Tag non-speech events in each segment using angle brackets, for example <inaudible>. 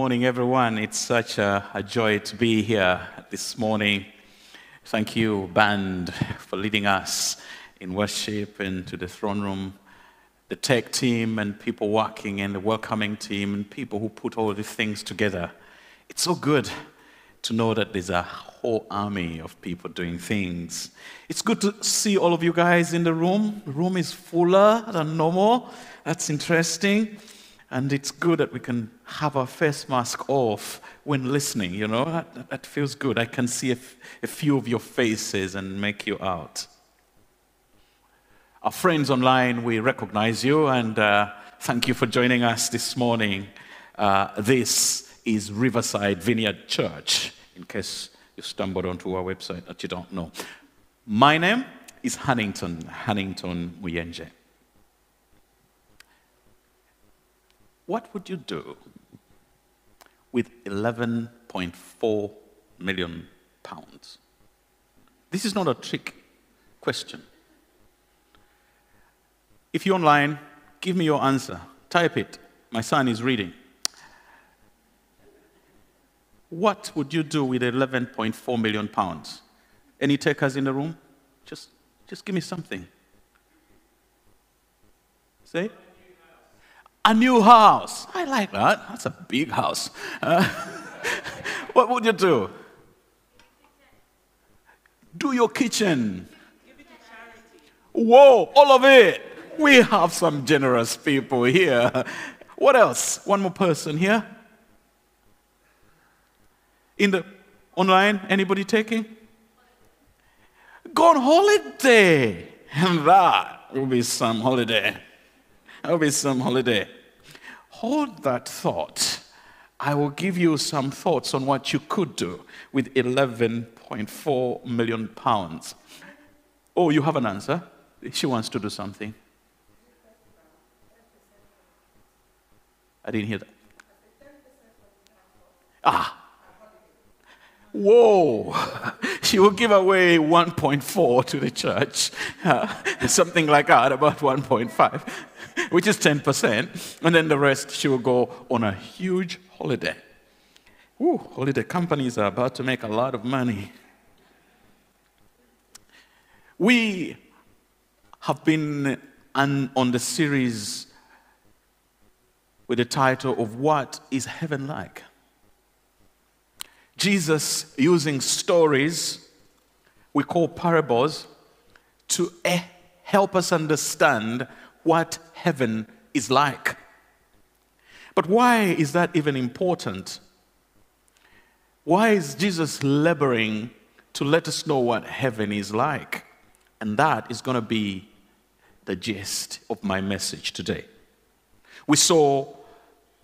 morning, everyone. It's such a, a, joy to be here this morning. Thank you, band, for leading us in worship and to the throne room, the tech team, and people working, and the welcoming team, and people who put all these things together. It's so good to know that there's a whole army of people doing things. It's good to see all of you guys in the room. The room is fuller than normal. That's interesting. And it's good that we can have our face mask off when listening, you know? That, that feels good. I can see a, few of your faces and make you out. Our friends online, we recognize you and uh, thank you for joining us this morning. Uh, this is Riverside Vineyard Church, in case you stumbled onto our website that you don't know. My name is Hannington, Hannington Muyenje. What would you do with 11.4 million pounds? This is not a trick question. If you're online, give me your answer. Type it. My son is reading. What would you do with 11.4 million pounds? Any takers in the room? Just, just give me something. Say? A new house. I like that. That's a big house. Uh, <laughs> what would you do? Do your kitchen. Whoa, all of it. We have some generous people here. What else? One more person here. In the online, anybody taking? Go on holiday. And <laughs> that will be some holiday. Will be some holiday. Hold that thought. I will give you some thoughts on what you could do with 11.4 million pounds. Oh, you have an answer? She wants to do something. I didn't hear that. Ah. Whoa. <laughs> She will give away 1.4 to the church. Uh, <laughs> something like that, about 1.5 <laughs> which is 10%, and then the rest she will go on a huge holiday. Ooh, holiday companies are about to make a lot of money. We have been on the series with the title of What is Heaven Like? Jesus using stories we call parables to eh, help us understand what heaven is like. But why is that even important? Why is Jesus laboring to let us know what heaven is like? And that is going to be the gist of my message today. We saw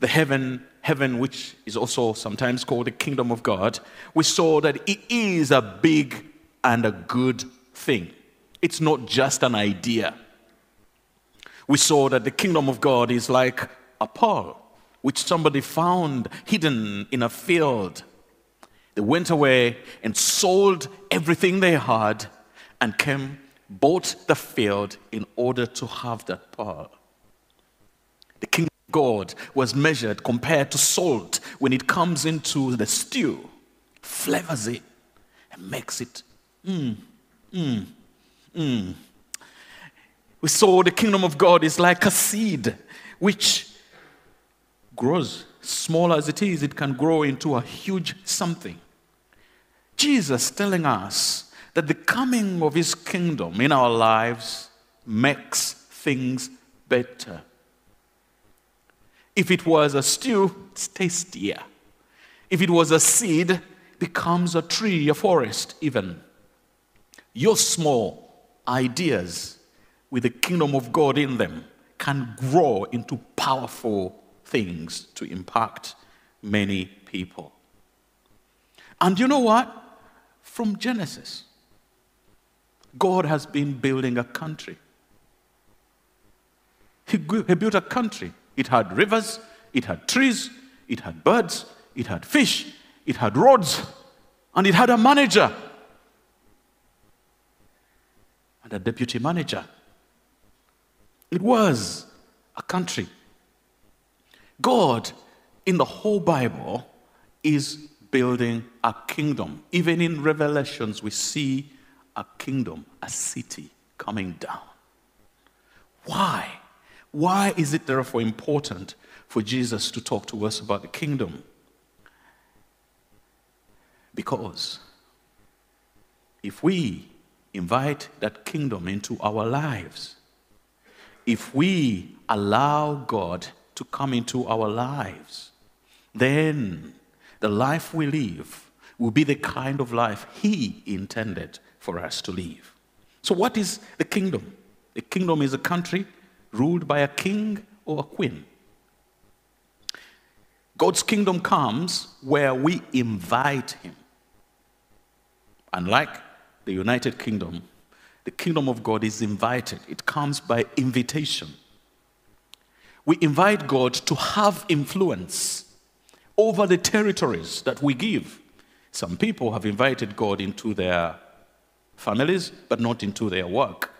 the heaven, heaven, which is also sometimes called the kingdom of God. We saw that it is a big and a good thing. It's not just an idea we saw that the kingdom of God is like a pearl which somebody found hidden in a field. They went away and sold everything they had and came, bought the field in order to have that pearl. The kingdom of God was measured compared to salt when it comes into the stew, flavors it, and makes it mmm, mmm, mmm we saw the kingdom of God is like a seed which grows. Small as it is, it can grow into a huge something. Jesus telling us that the coming of his kingdom in our lives makes things better. If it was a stew, it's tastier. If it was a seed, becomes a tree, a forest, even. Your small ideas with the kingdom of God in them can grow into powerful things to impact many people. And you know what? From Genesis, God has been building a country. He, he built a country. It had rivers, it had trees, it had birds, it had fish, it had roads, and it had a manager and a deputy manager. It was a country. God in the whole Bible is building a kingdom. Even in Revelations, we see a kingdom, a city coming down. Why? Why is it therefore important for Jesus to talk to us about the kingdom? Because if we invite that kingdom into our lives, if we allow God to come into our lives, then the life we live will be the kind of life He intended for us to live. So, what is the kingdom? The kingdom is a country ruled by a king or a queen. God's kingdom comes where we invite Him. Unlike the United Kingdom, the kingdom of God is invited, it comes by invitation. We invite God to have influence over the territories that we give. Some people have invited God into their families, but not into their work.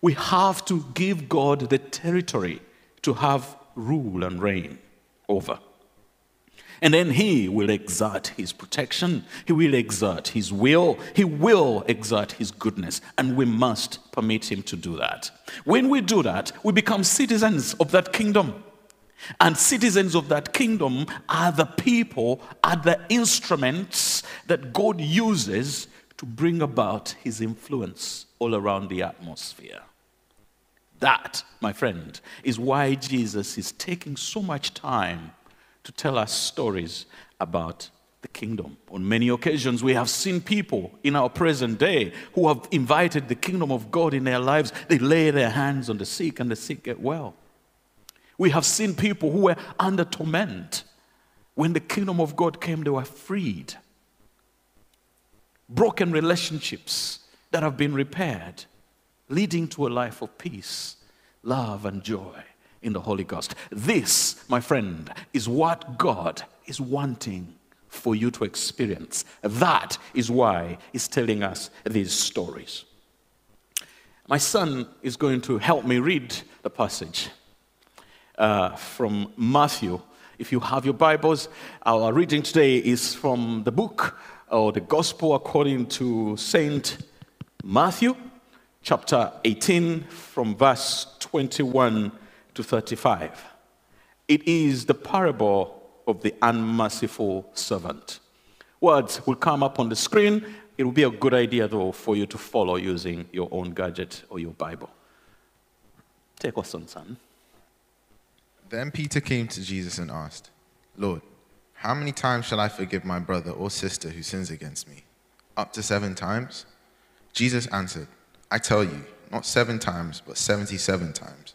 We have to give God the territory to have rule and reign over. And then he will exert his protection, he will exert his will, he will exert his goodness, and we must permit him to do that. When we do that, we become citizens of that kingdom. And citizens of that kingdom are the people, are the instruments that God uses to bring about his influence all around the atmosphere. That, my friend, is why Jesus is taking so much time to tell us stories about the kingdom. On many occasions, we have seen people in our present day who have invited the kingdom of God in their lives. They lay their hands on the sick, and the sick get well. We have seen people who were under torment. When the kingdom of God came, they were freed. Broken relationships that have been repaired, leading to a life of peace, love, and joy in the Holy Ghost. This, my friend, is what God is wanting for you to experience. That is why He's telling us these stories. My son is going to help me read the passage uh, from Matthew. If you have your Bibles, our reading today is from the book or the Gospel according to Saint Matthew, chapter 18, from verse 21 to 35. It is the parable of the unmerciful servant. Words will come up on the screen. It will be a good idea, though, for you to follow using your own gadget or your Bible. Take us on, son. Then Peter came to Jesus and asked, Lord, how many times shall I forgive my brother or sister who sins against me? Up to seven times? Jesus answered, I tell you, not seven times, but seventy seven times.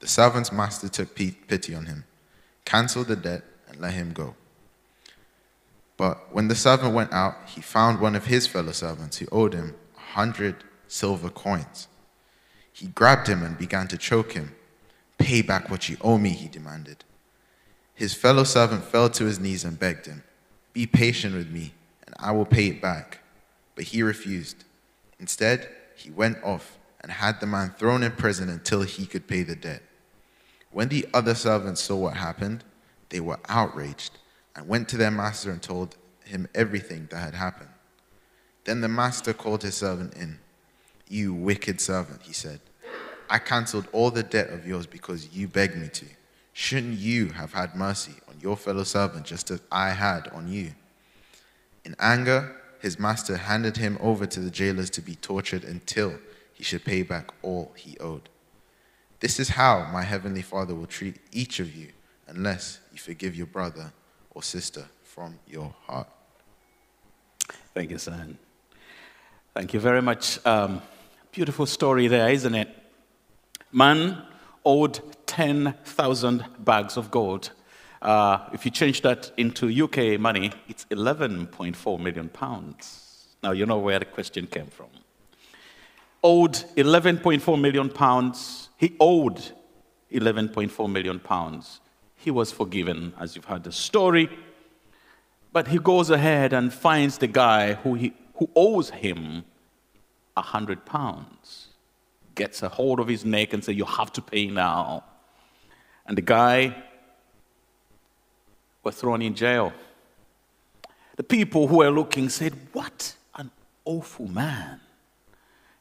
The servant's master took pity on him, canceled the debt, and let him go. But when the servant went out, he found one of his fellow servants who owed him a hundred silver coins. He grabbed him and began to choke him. Pay back what you owe me, he demanded. His fellow servant fell to his knees and begged him, Be patient with me, and I will pay it back. But he refused. Instead, he went off and had the man thrown in prison until he could pay the debt. When the other servants saw what happened, they were outraged and went to their master and told him everything that had happened. Then the master called his servant in. You wicked servant, he said. I cancelled all the debt of yours because you begged me to. Shouldn't you have had mercy on your fellow servant just as I had on you? In anger, his master handed him over to the jailers to be tortured until he should pay back all he owed. This is how my heavenly Father will treat each of you unless you forgive your brother or sister from your heart. Thank you, son. Thank you very much. Um, beautiful story there, isn't it? Man owed 10,000 bags of gold. Uh, if you change that into UK money, it's 11.4 million pounds. Now you know where the question came from. Owed 11.4 million pounds. He owed 11.4 million pounds. He was forgiven, as you've heard the story. But he goes ahead and finds the guy who, he, who owes him 100 pounds. Gets a hold of his neck and says, You have to pay now. And the guy was thrown in jail. The people who were looking said, What an awful man.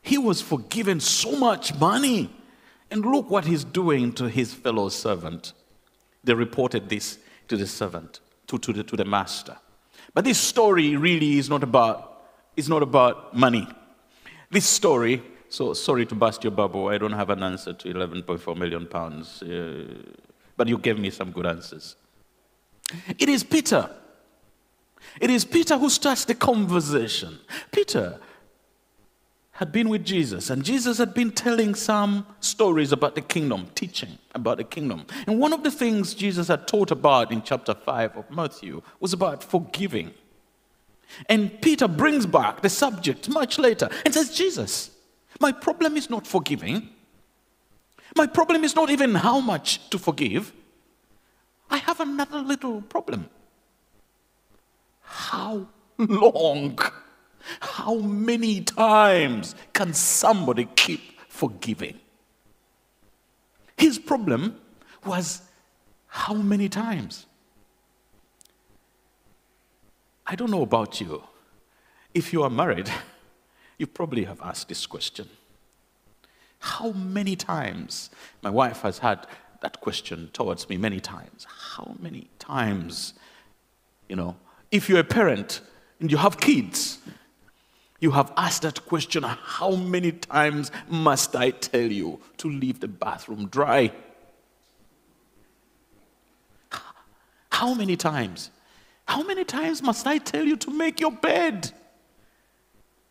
He was forgiven so much money. And look what he's doing to his fellow servant. They reported this to the servant, to, to, the, to the master. But this story really is not about, is not about money. This story, so sorry to bust your bubble, I don't have an answer to 11.4 million pounds, uh, but you gave me some good answers. It is Peter. It is Peter who starts the conversation. Peter had been with Jesus, and Jesus had been telling some stories about the kingdom, teaching about the kingdom. And one of the things Jesus had taught about in chapter 5 of Matthew was about forgiving. And Peter brings back the subject much later and says, Jesus, my problem is not forgiving. My problem is not even how much to forgive. I have another little problem. How <laughs> long how many times can somebody keep forgiving? His problem was how many times? I don't know about you. If you are married, <laughs> you probably have asked this question. How many times? My wife has had that question towards me many times. How many times? You know, if you're a parent and you have kids, you have asked that question how many times must I tell you to leave the bathroom dry? How many times? How many times must I tell you to make your bed?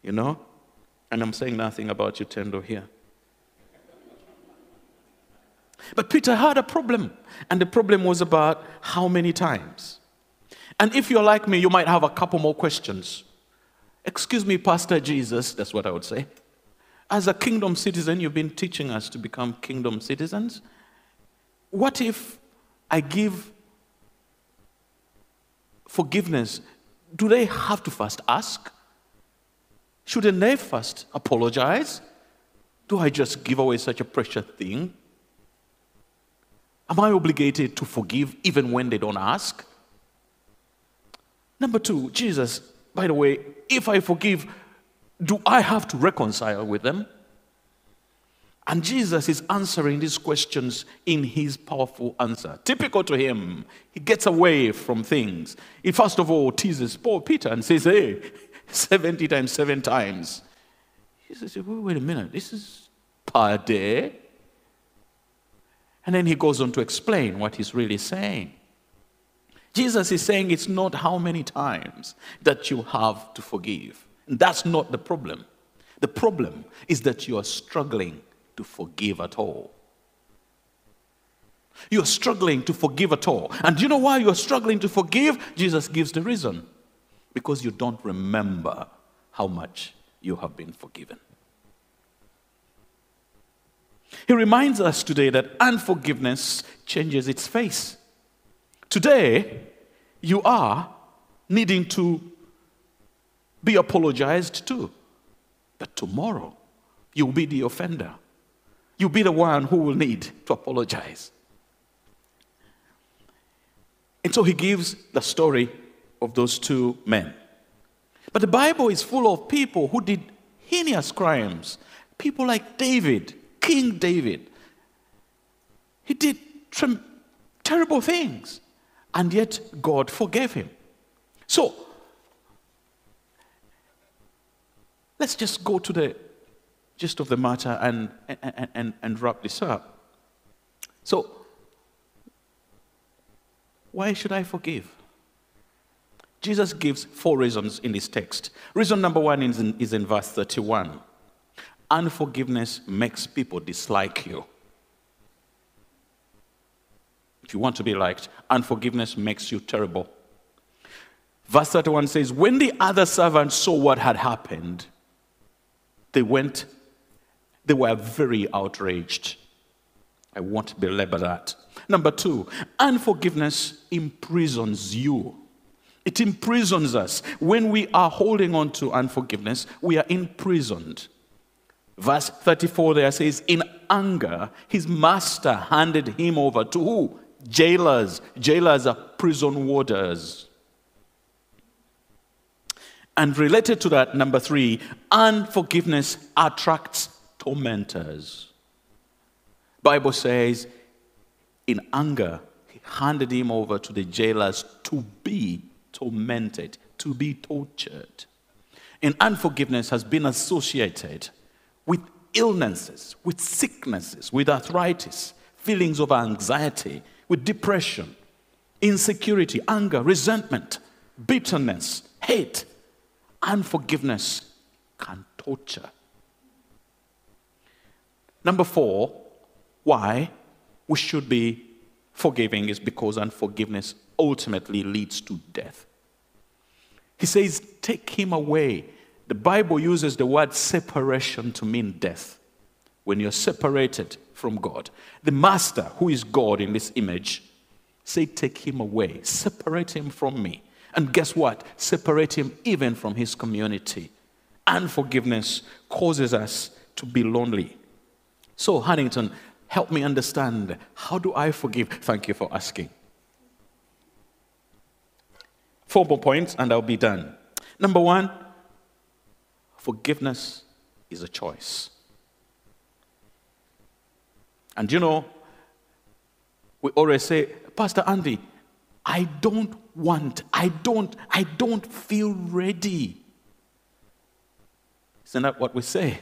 You know? And I'm saying nothing about you, Tendo, here. But Peter had a problem, and the problem was about how many times. And if you're like me, you might have a couple more questions. Excuse me, Pastor Jesus, that's what I would say. As a kingdom citizen, you've been teaching us to become kingdom citizens. What if I give forgiveness? Do they have to first ask? Shouldn't they first apologize? Do I just give away such a precious thing? Am I obligated to forgive even when they don't ask? Number two, Jesus by the way, if I forgive, do I have to reconcile with them? And Jesus is answering these questions in his powerful answer. Typical to him, he gets away from things. He first of all teases Paul Peter and says, Hey, <laughs> 70 times, seven times. He says, Wait a minute, this is per day. And then he goes on to explain what he's really saying. Jesus is saying it's not how many times that you have to forgive. That's not the problem. The problem is that you are struggling to forgive at all. You're struggling to forgive at all. And do you know why you're struggling to forgive? Jesus gives the reason. Because you don't remember how much you have been forgiven. He reminds us today that unforgiveness changes its face. Today, you are needing to be apologized to. But tomorrow, you'll be the offender. You'll be the one who will need to apologize. And so he gives the story of those two men. But the Bible is full of people who did heinous crimes. People like David, King David. He did terrible things and yet God forgave him. So, let's just go to the gist of the matter and, and, and, and wrap this up. So, why should I forgive? Jesus gives four reasons in this text. Reason number one is in, is in verse 31. Unforgiveness makes people dislike you. If you want to be liked, unforgiveness makes you terrible. Verse 31 says, When the other servants saw what had happened, they went, they were very outraged. I won't belabor that. Number two, unforgiveness imprisons you. It imprisons us. When we are holding on to unforgiveness, we are imprisoned. Verse 34 there says, In anger, his master handed him over to who? Jailers. Jailers are prison warders. And related to that, number three, unforgiveness attracts tormentors. Bible says, in anger, he handed him over to the jailers to be tormented, to be tortured. And unforgiveness has been associated with illnesses, with sicknesses, with arthritis, feelings of anxiety, with depression, insecurity, anger, resentment, bitterness, hate. Unforgiveness can torture. Number four, why we should be forgiving is because unforgiveness ultimately leads to death. He says, Take him away. The Bible uses the word separation to mean death. When you're separated from God, the master, who is God in this image, say, Take him away, separate him from me. And guess what? Separate him even from his community. Unforgiveness causes us to be lonely. So, Hannington, help me understand how do I forgive? Thank you for asking. Four more points and I'll be done. Number one, forgiveness is a choice. And you know, we always say, Pastor Andy, I don't want, I don't, I don't feel ready. Isn't that what we say?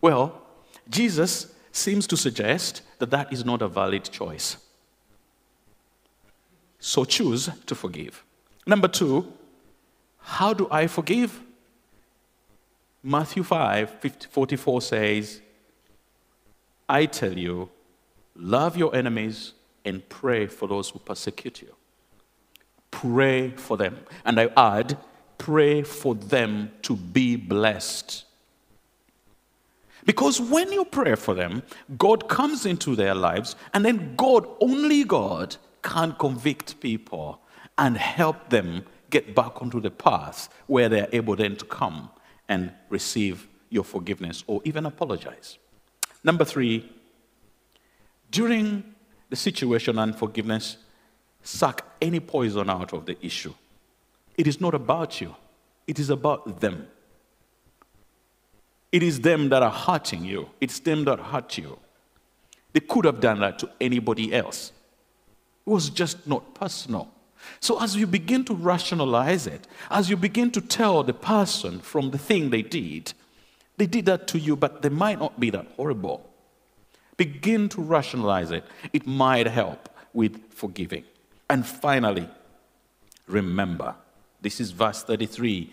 Well, Jesus seems to suggest that that is not a valid choice. So choose to forgive. Number two, how do I forgive? Matthew 5 50, 44 says, I tell you, love your enemies and pray for those who persecute you. Pray for them. And I add, pray for them to be blessed. Because when you pray for them, God comes into their lives, and then God, only God, can convict people and help them get back onto the path where they're able then to come and receive your forgiveness or even apologize. Number three, during the situation unforgiveness, suck any poison out of the issue. It is not about you, it is about them. It is them that are hurting you. It's them that hurt you. They could have done that to anybody else. It was just not personal. So, as you begin to rationalize it, as you begin to tell the person from the thing they did, they did that to you, but they might not be that horrible. Begin to rationalize it. It might help with forgiving. And finally, remember this is verse 33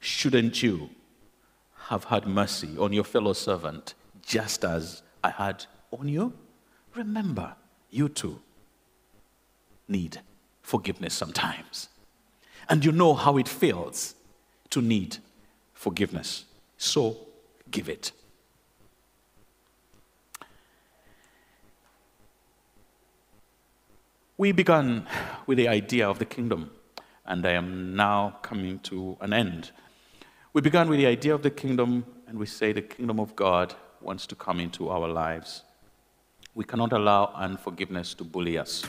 shouldn't you have had mercy on your fellow servant just as I had on you? Remember, you too need forgiveness sometimes. And you know how it feels to need forgiveness. So give it. We began with the idea of the kingdom, and I am now coming to an end. We began with the idea of the kingdom, and we say the kingdom of God wants to come into our lives. We cannot allow unforgiveness to bully us.